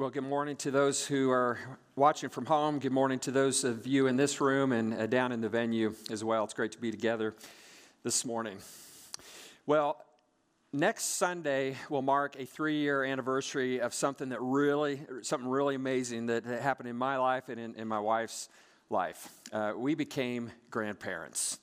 Well, good morning to those who are watching from home. Good morning to those of you in this room and uh, down in the venue as well. It's great to be together this morning. Well, next Sunday will mark a three-year anniversary of something that really, something really amazing that happened in my life and in, in my wife's life. Uh, we became grandparents.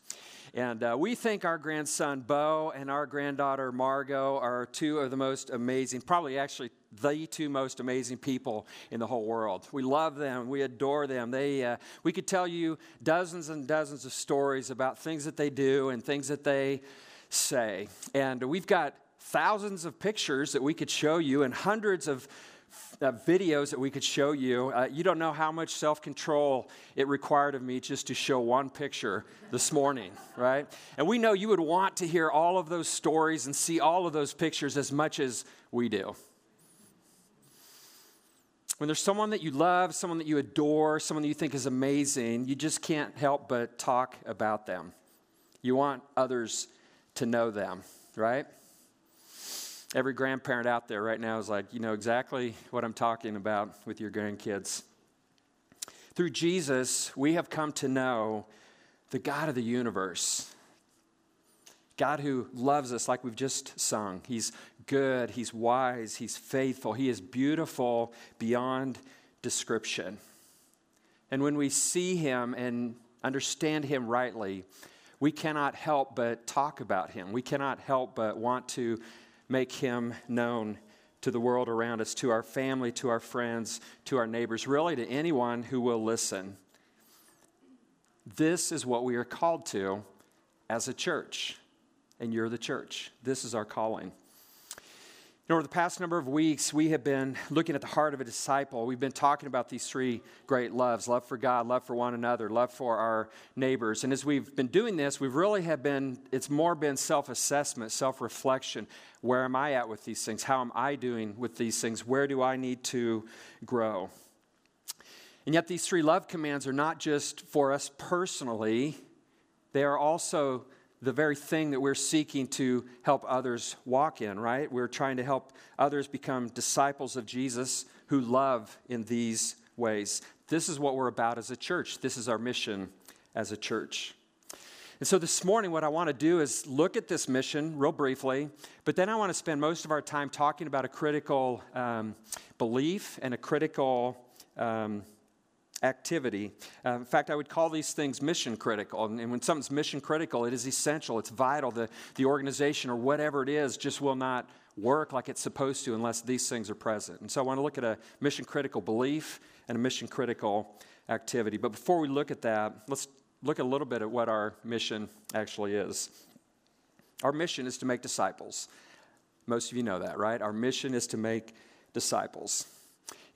And uh, we think our grandson Bo and our granddaughter Margot are two of the most amazing, probably actually the two most amazing people in the whole world. We love them, we adore them. They, uh, we could tell you dozens and dozens of stories about things that they do and things that they say. And we've got thousands of pictures that we could show you and hundreds of uh, videos that we could show you. Uh, you don't know how much self control it required of me just to show one picture this morning, right? And we know you would want to hear all of those stories and see all of those pictures as much as we do. When there's someone that you love, someone that you adore, someone that you think is amazing, you just can't help but talk about them. You want others to know them, right? Every grandparent out there right now is like, you know exactly what I'm talking about with your grandkids. Through Jesus, we have come to know the God of the universe. God who loves us, like we've just sung. He's good, He's wise, He's faithful, He is beautiful beyond description. And when we see Him and understand Him rightly, we cannot help but talk about Him. We cannot help but want to make him known to the world around us, to our family, to our friends, to our neighbors, really to anyone who will listen. This is what we are called to as a church, and you're the church. This is our calling know, over the past number of weeks, we have been looking at the heart of a disciple. We've been talking about these three great loves love for God, love for one another, love for our neighbors. And as we've been doing this, we've really have been, it's more been self assessment, self reflection. Where am I at with these things? How am I doing with these things? Where do I need to grow? And yet, these three love commands are not just for us personally, they are also the very thing that we're seeking to help others walk in, right? We're trying to help others become disciples of Jesus who love in these ways. This is what we're about as a church. This is our mission as a church. And so this morning, what I want to do is look at this mission real briefly, but then I want to spend most of our time talking about a critical um, belief and a critical um, activity. Uh, in fact, I would call these things mission critical. And, when something's mission critical, it is essential, it's vital. The, the organization or whatever it is just will not work like it's supposed to unless these things are present. And so I want to look at a mission critical belief and a mission critical activity. But before we look at that, let's look a little bit at what our mission actually is. Our mission is to make disciples. Most of you know that, right? Our mission is to make disciples.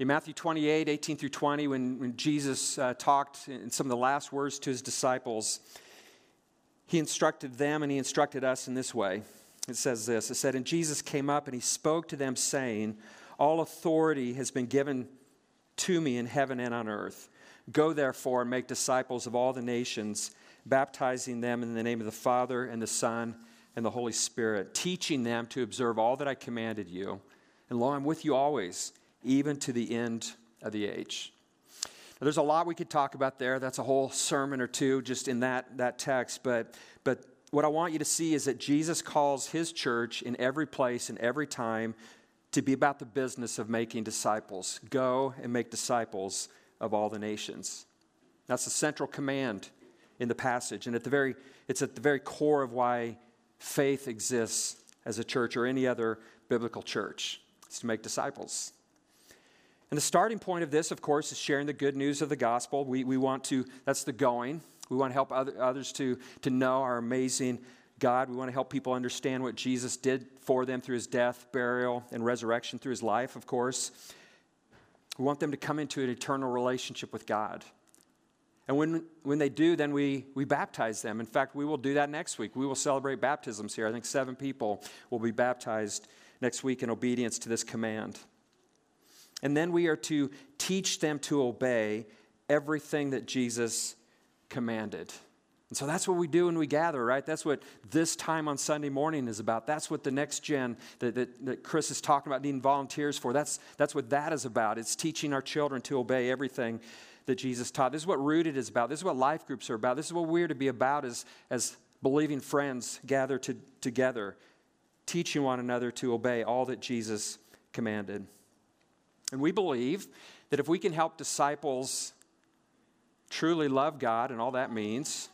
In Matthew 28, 18 through 20, when, when Jesus uh, talked in some of the last words to his disciples, he instructed them and he instructed us in this way. It says this It said, And Jesus came up and he spoke to them, saying, All authority has been given to me in heaven and on earth. Go therefore and make disciples of all the nations, baptizing them in the name of the Father and the Son and the Holy Spirit, teaching them to observe all that I commanded you. And lo, I'm with you always even to the end of the age. Now, there's a lot we could talk about there. That's a whole sermon or two just in that, that text. But, but what I want you to see is that Jesus calls his church in every place and every time to be about the business of making disciples. Go and make disciples of all the nations. That's the central command in the passage. And at the very, it's at the very core of why faith exists as a church or any other biblical church. It's to make disciples. And the starting point of this, of course, is sharing the good news of the gospel. We, we want to, that's the going. We want to help other, others to, to know our amazing God. We want to help people understand what Jesus did for them through his death, burial, and resurrection, through his life, of course. We want them to come into an eternal relationship with God. And when, when they do, then we, we baptize them. In fact, we will do that next week. We will celebrate baptisms here. I think seven people will be baptized next week in obedience to this command. And then we are to teach them to obey everything that Jesus commanded. And so that's what we do when we gather, right? That's what this time on Sunday morning is about. That's what the next gen that, that, that, Chris is talking about needing volunteers for. That's, that's what that is about. It's teaching our children to obey everything that Jesus taught. This is what Rooted is about. This is what life groups are about. This is what we're to be about as, as believing friends gather to, together, teaching one another to obey all that Jesus commanded. And we believe that if we can help disciples truly love God and all that means,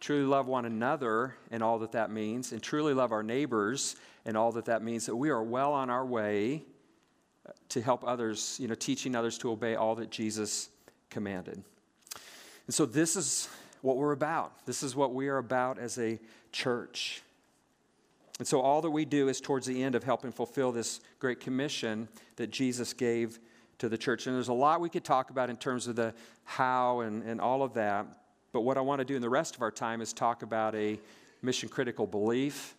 truly love one another and all that that means, and truly love our neighbors and all that that means, that we are well on our way uh, to help others, you know, teaching others to obey all that Jesus commanded. And so this is what we're about. This is what we are about as a church. And so all that we do is towards the end of helping fulfill this great commission that Jesus gave to the church. And there's a lot we could talk about in terms of the how and, and all of that. But what I want to do in the rest of our time is talk about a mission critical belief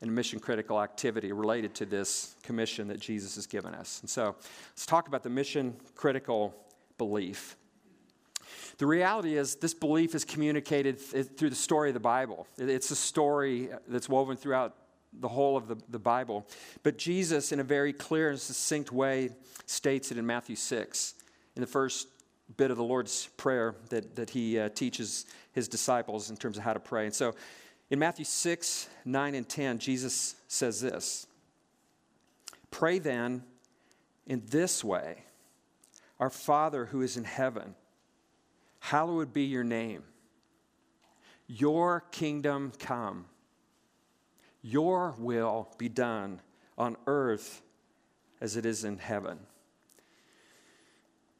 and a mission critical activity related to this commission that Jesus has given us. And so let's talk about the mission critical belief. The reality is, this belief is communicated through the story of the Bible. It's a story that's woven throughout the whole of the, the Bible. But Jesus, in a very clear and succinct way, states it in Matthew 6. In the first bit of the Lord's Prayer that, that he uh, teaches his disciples in terms of how to pray. And so in Matthew 6, 9, and 10, Jesus says this Pray then in this way Our Father who is in heaven, hallowed be your name. Your kingdom come. Your will be done on earth as it is in heaven.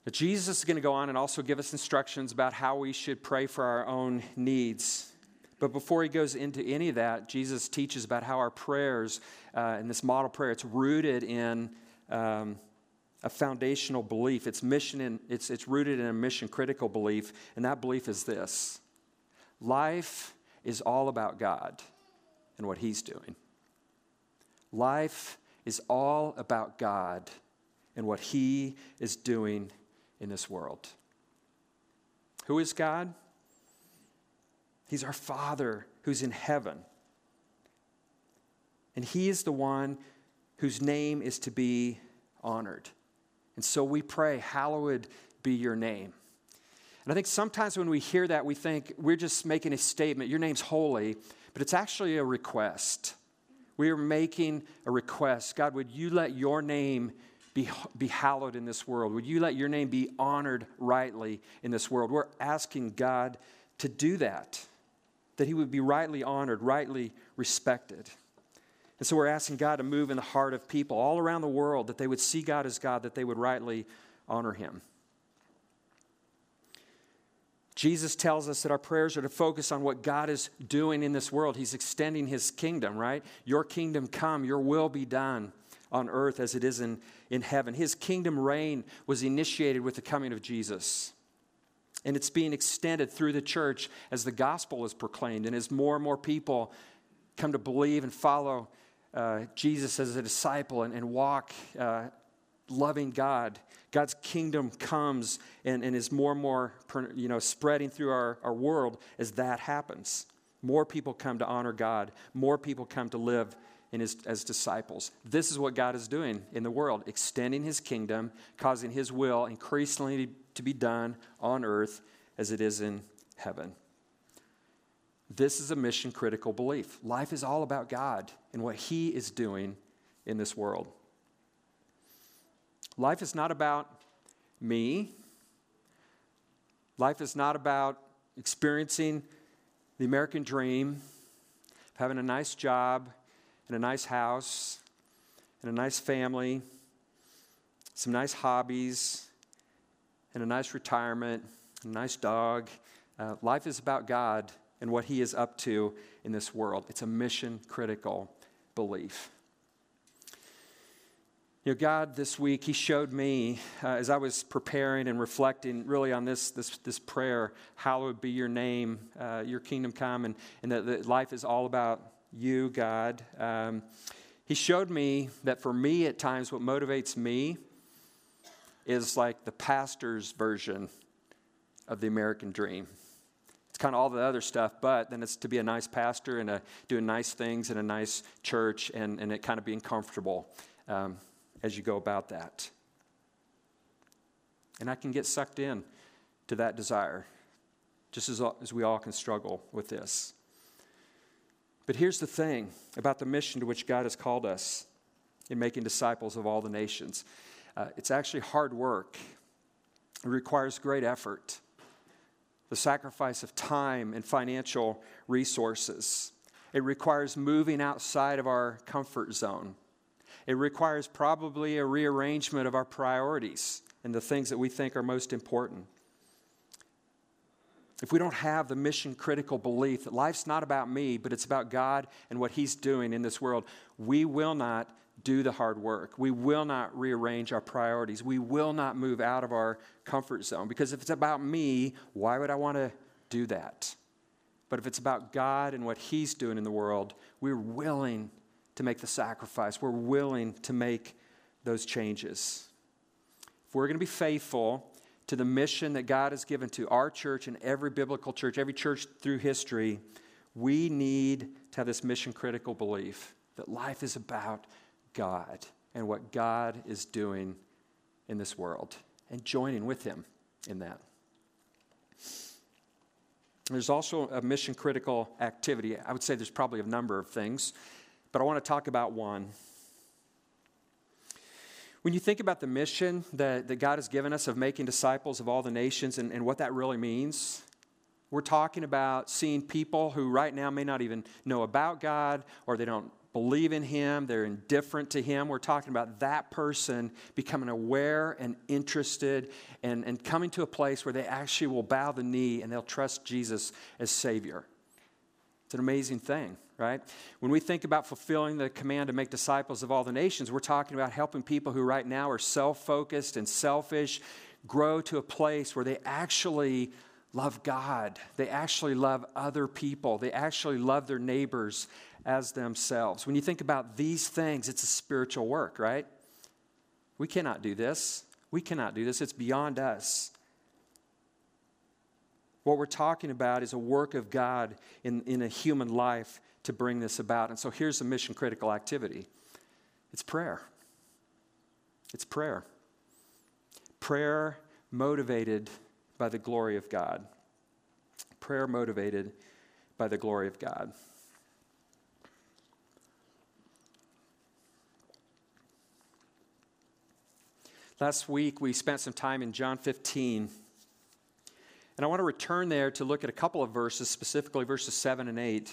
But Jesus is going to go on and also give us instructions about how we should pray for our own needs. But before he goes into any of that, Jesus teaches about how our prayers uh, in this model prayer, it's rooted in um, a foundational belief. It's, mission in, it's, it's rooted in a mission critical belief, and that belief is this life is all about God and what he's doing. Life is all about God and what he is doing in this world. Who is God? He's our Father who's in heaven. And He is the one whose name is to be honored. And so we pray, Hallowed be your name. And I think sometimes when we hear that, we think we're just making a statement, Your name's holy, but it's actually a request. We are making a request. God, would you let your name be, be hallowed in this world? Would you let your name be honored rightly in this world? We're asking God to do that, that he would be rightly honored, rightly respected. And so we're asking God to move in the heart of people all around the world, that they would see God as God, that they would rightly honor him. Jesus tells us that our prayers are to focus on what God is doing in this world. He's extending his kingdom, right? Your kingdom come, your will be done on earth as it is in, in heaven. His kingdom reign was initiated with the coming of Jesus. And it's being extended through the church as the gospel is proclaimed and as more and more people come to believe and follow uh, Jesus as a disciple and, and walk uh, loving God. God's kingdom comes and, and is more and more you know, spreading through our, our world as that happens. More people come to honor God, more people come to live in his, as disciples. This is what God is doing in the world, extending his kingdom, causing his will increasingly to be done on earth as it is in heaven. This is a mission critical belief. Life is all about God and what he is doing in this world. Life is not about me. Life is not about experiencing the American dream, having a nice job, and a nice house and a nice family, some nice hobbies, and a nice retirement, a nice dog. Uh, life is about God and what He is up to in this world. It's a mission critical belief. You know, God this week, He showed me uh, as I was preparing and reflecting really on this, this, this prayer, hallowed be your name, uh, your kingdom come, and, and that, that life is all about you, God. Um, he showed me that for me, at times, what motivates me is like the pastor's version of the American dream. It's kind of all the other stuff, but then it's to be a nice pastor and a, doing nice things in a nice church and, and it kind of being comfortable um, as you go about that. And I can get sucked in to that desire, just as, as we all can struggle with this. But here's the thing about the mission to which God has called us in making disciples of all the nations uh, it's actually hard work, it requires great effort, the sacrifice of time and financial resources. It requires moving outside of our comfort zone. It requires probably a rearrangement of our priorities and the things that we think are most important. If we don't have the mission critical belief that life's not about me, but it's about God and what He's doing in this world, we will not do the hard work. We will not rearrange our priorities. We will not move out of our comfort zone. Because if it's about me, why would I want to do that? But if it's about God and what He's doing in the world, we're willing to make the sacrifice. We're willing to make those changes. If we're going to be faithful to the mission that God has given to our church and every biblical church, every church through history, we need to have this mission critical belief that life is about God and what God is doing in this world and joining with Him in that. There's also a mission critical activity. I would say there's probably a number of things, but I want to talk about one. When you think about the mission that, that God has given us of making disciples of all the nations and, and what that really means, we're talking about seeing people who right now may not even know about God or they don't believe in Him, they're indifferent to Him. We're talking about that person becoming aware and interested and, and coming to a place where they actually will bow the knee and they'll trust Jesus as Savior. It's an amazing thing, right? When we think about fulfilling the command to make disciples of all the nations, we're talking about helping people who right now are self focused and selfish grow to a place where they actually love God. They actually love other people. They actually love their neighbors as themselves. When you think about these things, it's a spiritual work, right? We cannot do this. We cannot do this. It's beyond us. What we're talking about is a work of God in, in a human life to bring this about. And so here's a mission critical activity it's prayer. It's prayer. Prayer motivated by the glory of God. Prayer motivated by the glory of God. Last week, we spent some time in John 15. And I want to return there to look at a couple of verses, specifically verses 7 and 8.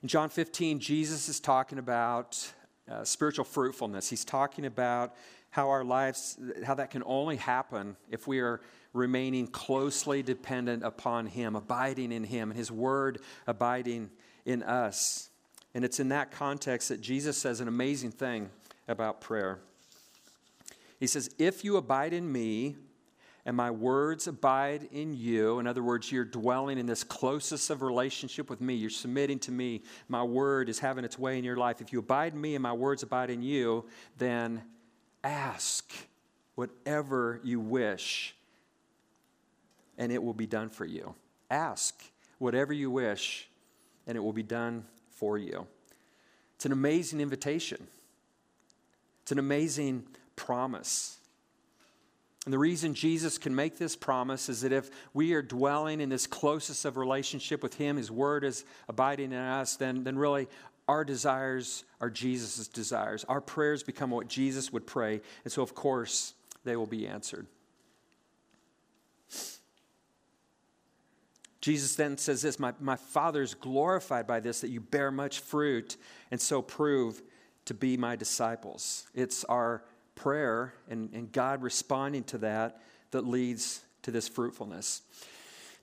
In John 15, Jesus is talking about uh, spiritual fruitfulness. He's talking about how our lives, how that can only happen if we are remaining closely dependent upon Him, abiding in Him, and His Word abiding in us. And it's in that context that Jesus says an amazing thing about prayer. He says, If you abide in me and my words abide in you, in other words, you're dwelling in this closest of relationship with me, you're submitting to me, my word is having its way in your life. If you abide in me and my words abide in you, then ask whatever you wish and it will be done for you. Ask whatever you wish and it will be done for you. It's an amazing invitation. It's an amazing promise. And the reason Jesus can make this promise is that if we are dwelling in this closest of relationship with Him, His Word is abiding in us, then, then really our desires are Jesus' desires. Our prayers become what Jesus would pray. And so, of course, they will be answered. Jesus then says this My, my Father is glorified by this, that you bear much fruit and so prove to be my disciples. It's our prayer and, and God responding to that that leads to this fruitfulness.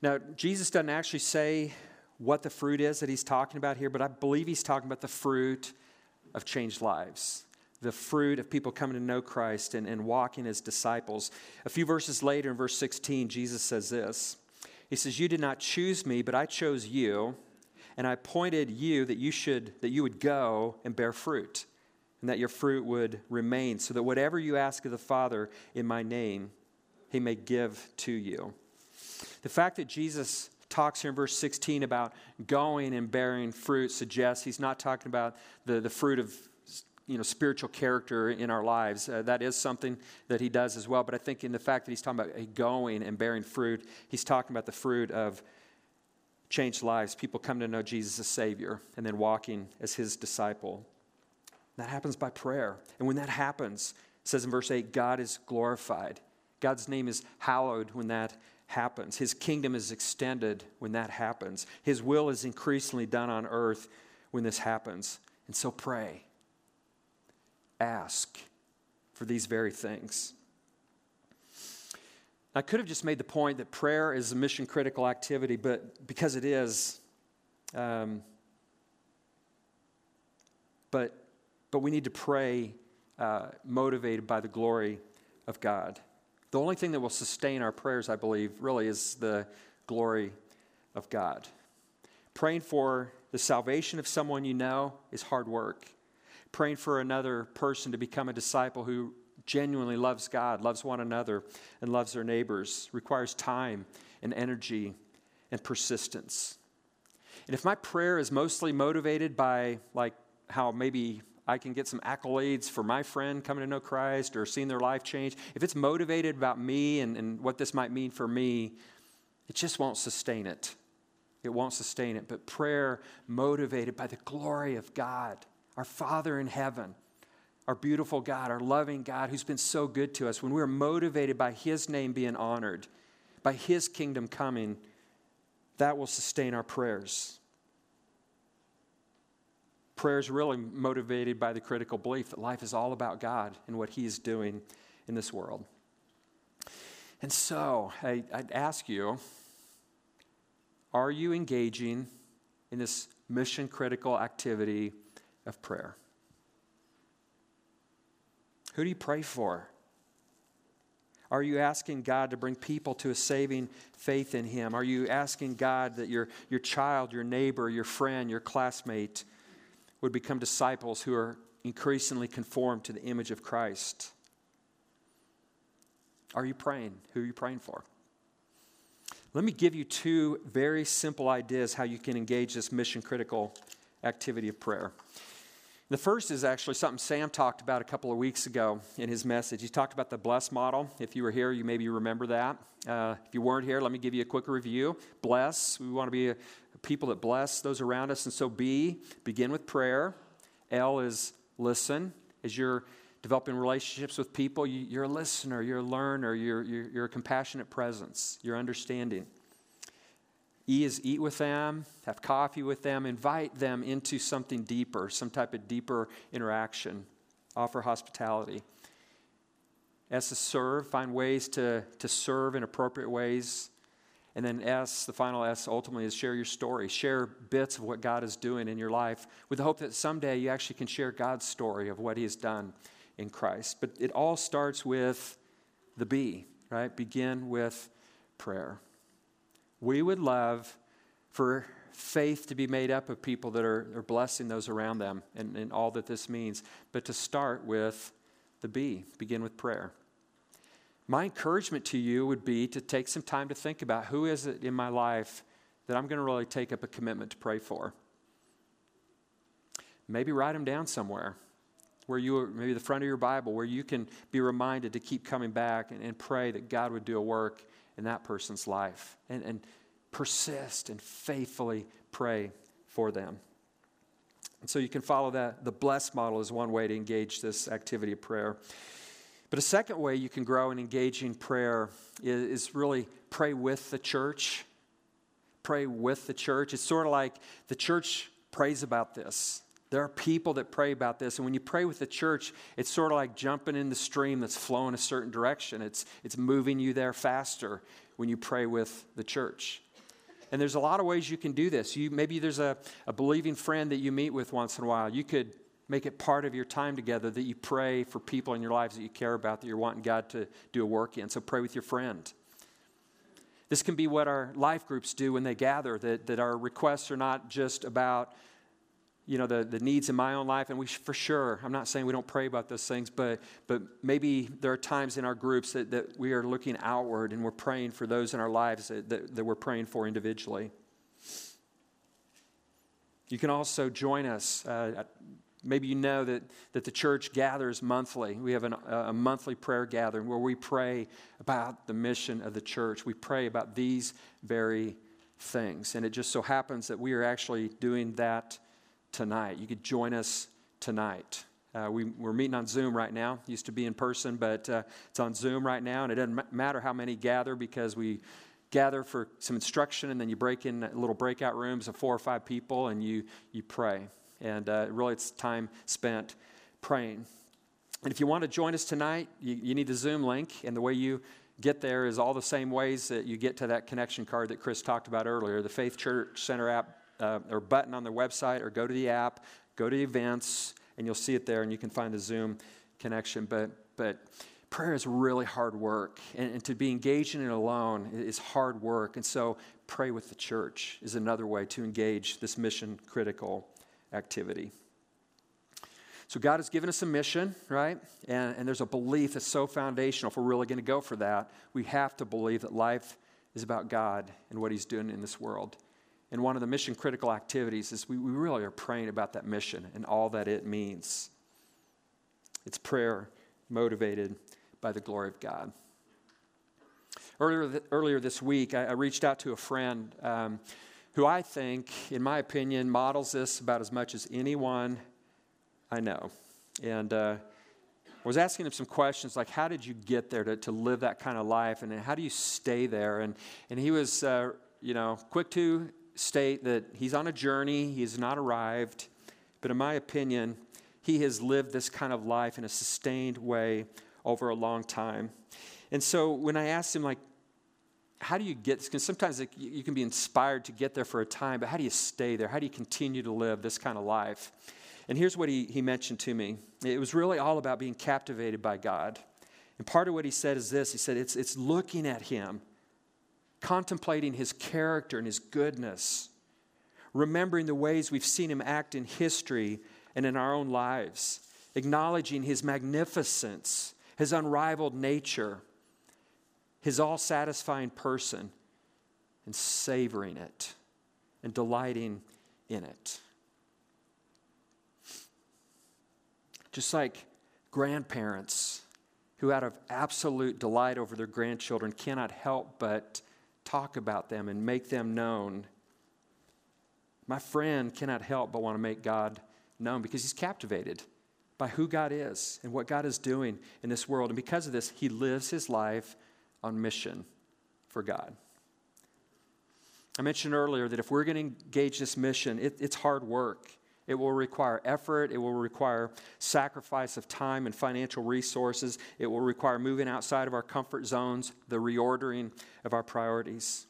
Now, Jesus doesn't actually say what the fruit is that he's talking about here, but I believe he's talking about the fruit of changed lives, the fruit of people coming to know Christ and, and walking as disciples. A few verses later, in verse 16, Jesus says this He says, You did not choose me, but I chose you, and I appointed you that you should that you would go and bear fruit and that your fruit would remain, so that whatever you ask of the Father in my name, he may give to you. The fact that Jesus talks here in verse 16 about going and bearing fruit suggests he's not talking about the, the fruit of you know, spiritual character in our lives. Uh, that is something that he does as well. But I think in the fact that he's talking about going and bearing fruit, he's talking about the fruit of changed lives, people come to know Jesus as Savior, and then walking as his disciple. That happens by prayer. And when that happens, it says in verse 8, God is glorified. God's name is hallowed when that happens. His kingdom is extended when that happens. His will is increasingly done on earth when this happens. And so pray. Ask for these very things. I could have just made the point that prayer is a mission critical activity, but because it is, um, but, but we need to pray uh, motivated by the glory of God. The only thing that will sustain our prayers, I believe, really is the glory of God. Praying for the salvation of someone you know is hard work. Praying for another person to become a disciple who genuinely loves God, loves one another, and loves their neighbors requires time and energy and persistence. And if my prayer is mostly motivated by, like, how maybe I can get some accolades for my friend coming to know Christ or seeing their life change, if it's motivated about me and, and what this might mean for me, it just won't sustain it. It won't sustain it. But prayer motivated by the glory of God, our Father in heaven our beautiful God, our loving God who's been so good to us, when we're motivated by His name being honored, by His kingdom coming, that will sustain our prayers. Prayer is really motivated by the critical belief that life is all about God and what He is doing in this world. And so, I, would ask you are you engaging in this mission critical activity of prayer? Who do you pray for? Are you asking God to bring people to a saving faith in Him? Are you asking God that your, your child, your neighbor, your friend, your classmate would become disciples who are increasingly conformed to the image of Christ? Are you praying? Who are you praying for? Let me give you two very simple ideas how you can engage this mission critical activity of prayer. The first is actually something Sam talked about a couple of weeks ago in his message. He talked about the bless model. If you were here, you maybe remember that. Uh, if you weren't here, let me give you a quick review. Bless, we want to be a, a people that bless those around us. And so, B, begin with prayer. L is listen. As you're developing relationships with people, you, are a listener, you're a learner, you're, you're, you're a compassionate presence, you're understanding. E is eat with them, have coffee with them, invite them into something deeper, some type of deeper interaction, offer hospitality. S is serve, find ways to, to serve in appropriate ways. And then S, the final S ultimately is share your story. Share bits of what God is doing in your life with the hope that someday you actually can share God's story of what He has done in Christ. But it all starts with the B, right? Begin with prayer. We would love for faith to be made up of people that are, are blessing those around them and, and all that this means, but to start with the B, begin with prayer. My encouragement to you would be to take some time to think about who is it in my life that I'm going to really take up a commitment to pray for. Maybe write them down somewhere where you maybe the front of your Bible where you can be reminded to keep coming back and, and pray that God would do a work in that person's life and, and persist and faithfully pray for them. And so you can follow that. The bless model is one way to engage this activity of prayer. But a second way you can grow in engaging prayer is, is really pray with the church. Pray with the church. It's sort of like the church prays about this. There are people that pray about this. And when you pray with the church, it's sort of like jumping in the stream that's flowing a certain direction. It's, it's moving you there faster when you pray with the church. And there's a lot of ways you can do this. You, maybe there's a, a believing friend that you meet with once in a while. You could make it part of your time together that you pray for people in your lives that you care about, that you're wanting God to do a work in. So pray with your friend. This can be what our life groups do when they gather, that, that our requests are not just about you know, the, the needs in my own life, and we for sure, I'm not saying we don't pray about those things, but, but maybe there are times in our groups that, that we are looking outward and we're praying for those in our lives that, that, that we're praying for individually. You can also join us. Uh, maybe you know that, that the church gathers monthly. We have an, a monthly prayer gathering where we pray about the mission of the church. We pray about these very things. And it just so happens that we are actually doing that tonight. You could join us tonight. Uh, we, are meeting on Zoom right now. Used to be in person, but uh, it's on Zoom right now. And it doesn't matter how many gather because we gather for some instruction and then you break in little breakout rooms of four or five people and you, you pray. And uh, really, it's time spent praying. And if you want to join us tonight, you, you need the Zoom link. And the way you get there is all the same ways that you get to that connection card that Chris talked about earlier the Faith Church Center app uh, or button on their website, or go to the app, go to events, and you'll see it there, and you can find the Zoom connection. But, but prayer is really hard work, and, and to be engaged in it alone is hard work. And so, pray with the church is another way to engage this mission critical activity. So, God has given us a mission, right? And, and there's a belief that's so foundational. If we're really going to go for that, we have to believe that life is about God and what He's doing in this world. And one of the mission critical activities is we, we really are praying about that mission and all that it means. It's prayer motivated by the glory of God. Earlier, th- earlier this week, I, I, reached out to a friend um, who I think, in my opinion, models this about as much as anyone I know. And uh, I was asking him some questions like, how did you get there to, to live that kind of life? And how do you stay there? And, and he was, uh, you know, quick to state that he's on a journey, he has not arrived. But in my opinion, he has lived this kind of life in a sustained way over a long time. And so when I asked him, like, how do you get because sometimes it, you can be inspired to get there for a time but how do you stay there? How do you continue to live this kind of life? And here's what he, he mentioned to me. It was really all about being captivated by god. And part of what he said is this. He said it's, it's looking at him contemplating his character and his goodness remembering the ways we've seen him act in history and in our own lives acknowledging his magnificence his unrivaled nature his all satisfying person, and savoring it and delighting in it. Just like grandparents who, out of absolute delight over their grandchildren, cannot help but talk about them and make them known. My friend cannot help but want to make God known because he's captivated by who God is and what God is doing in this world. And because of this, he lives his life on mission for God. I mentioned earlier that if we're going to engage this mission, it, it's hard work. It will require effort. It will require sacrifice of time and financial resources. It will require moving outside of our comfort zones, the reordering of our priorities.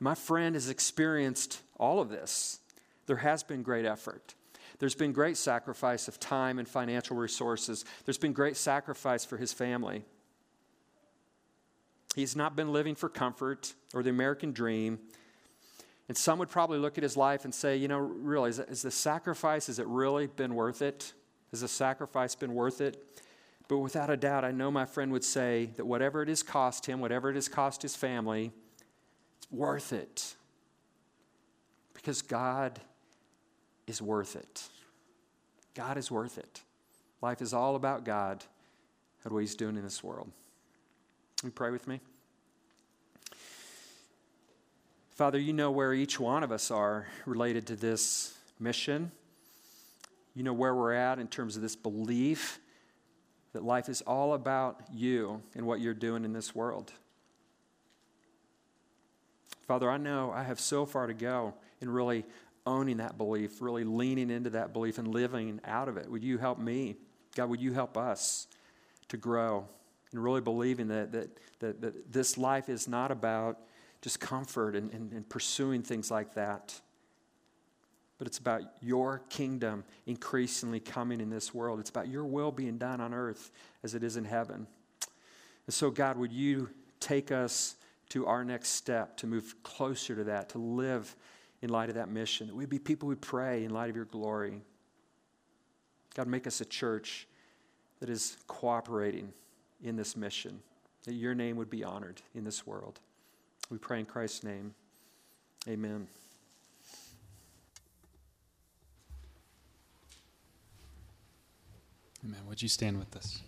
My friend has experienced all of this. There has been great effort. There's been great sacrifice of time and financial resources. There's been great sacrifice for his family. He's not been living for comfort or the American dream. And some would probably look at his life and say, you know, really, is, is the sacrifice, has it really been worth it? Has the sacrifice been worth it? But without a doubt, I know my friend would say that whatever it has cost him, whatever it has cost his family, it's worth it. Because God is worth it. God is worth it. Life is all about God and what He's doing in this world. You pray with me. Father, you know where each one of us are related to this mission. You know where we're at in terms of this belief that life is all about you and what you're doing in this world. Father, I know I have so far to go in really owning that belief, really leaning into that belief and living out of it. Would you help me? God, would you help us to grow and really believing that, that, that, that this life is not about just comfort and, and, and pursuing things like that, but it's about your kingdom increasingly coming in this world. It's about your will being done on earth as it is in heaven. And so, God, would you take us to our next step to move closer to that, to live in light of that mission, that we'd be people who pray in light of your glory. God, make us a church that is cooperating in this mission, that your name would be honored in this world. We pray in Christ's name. Amen. Amen. Would you stand with us?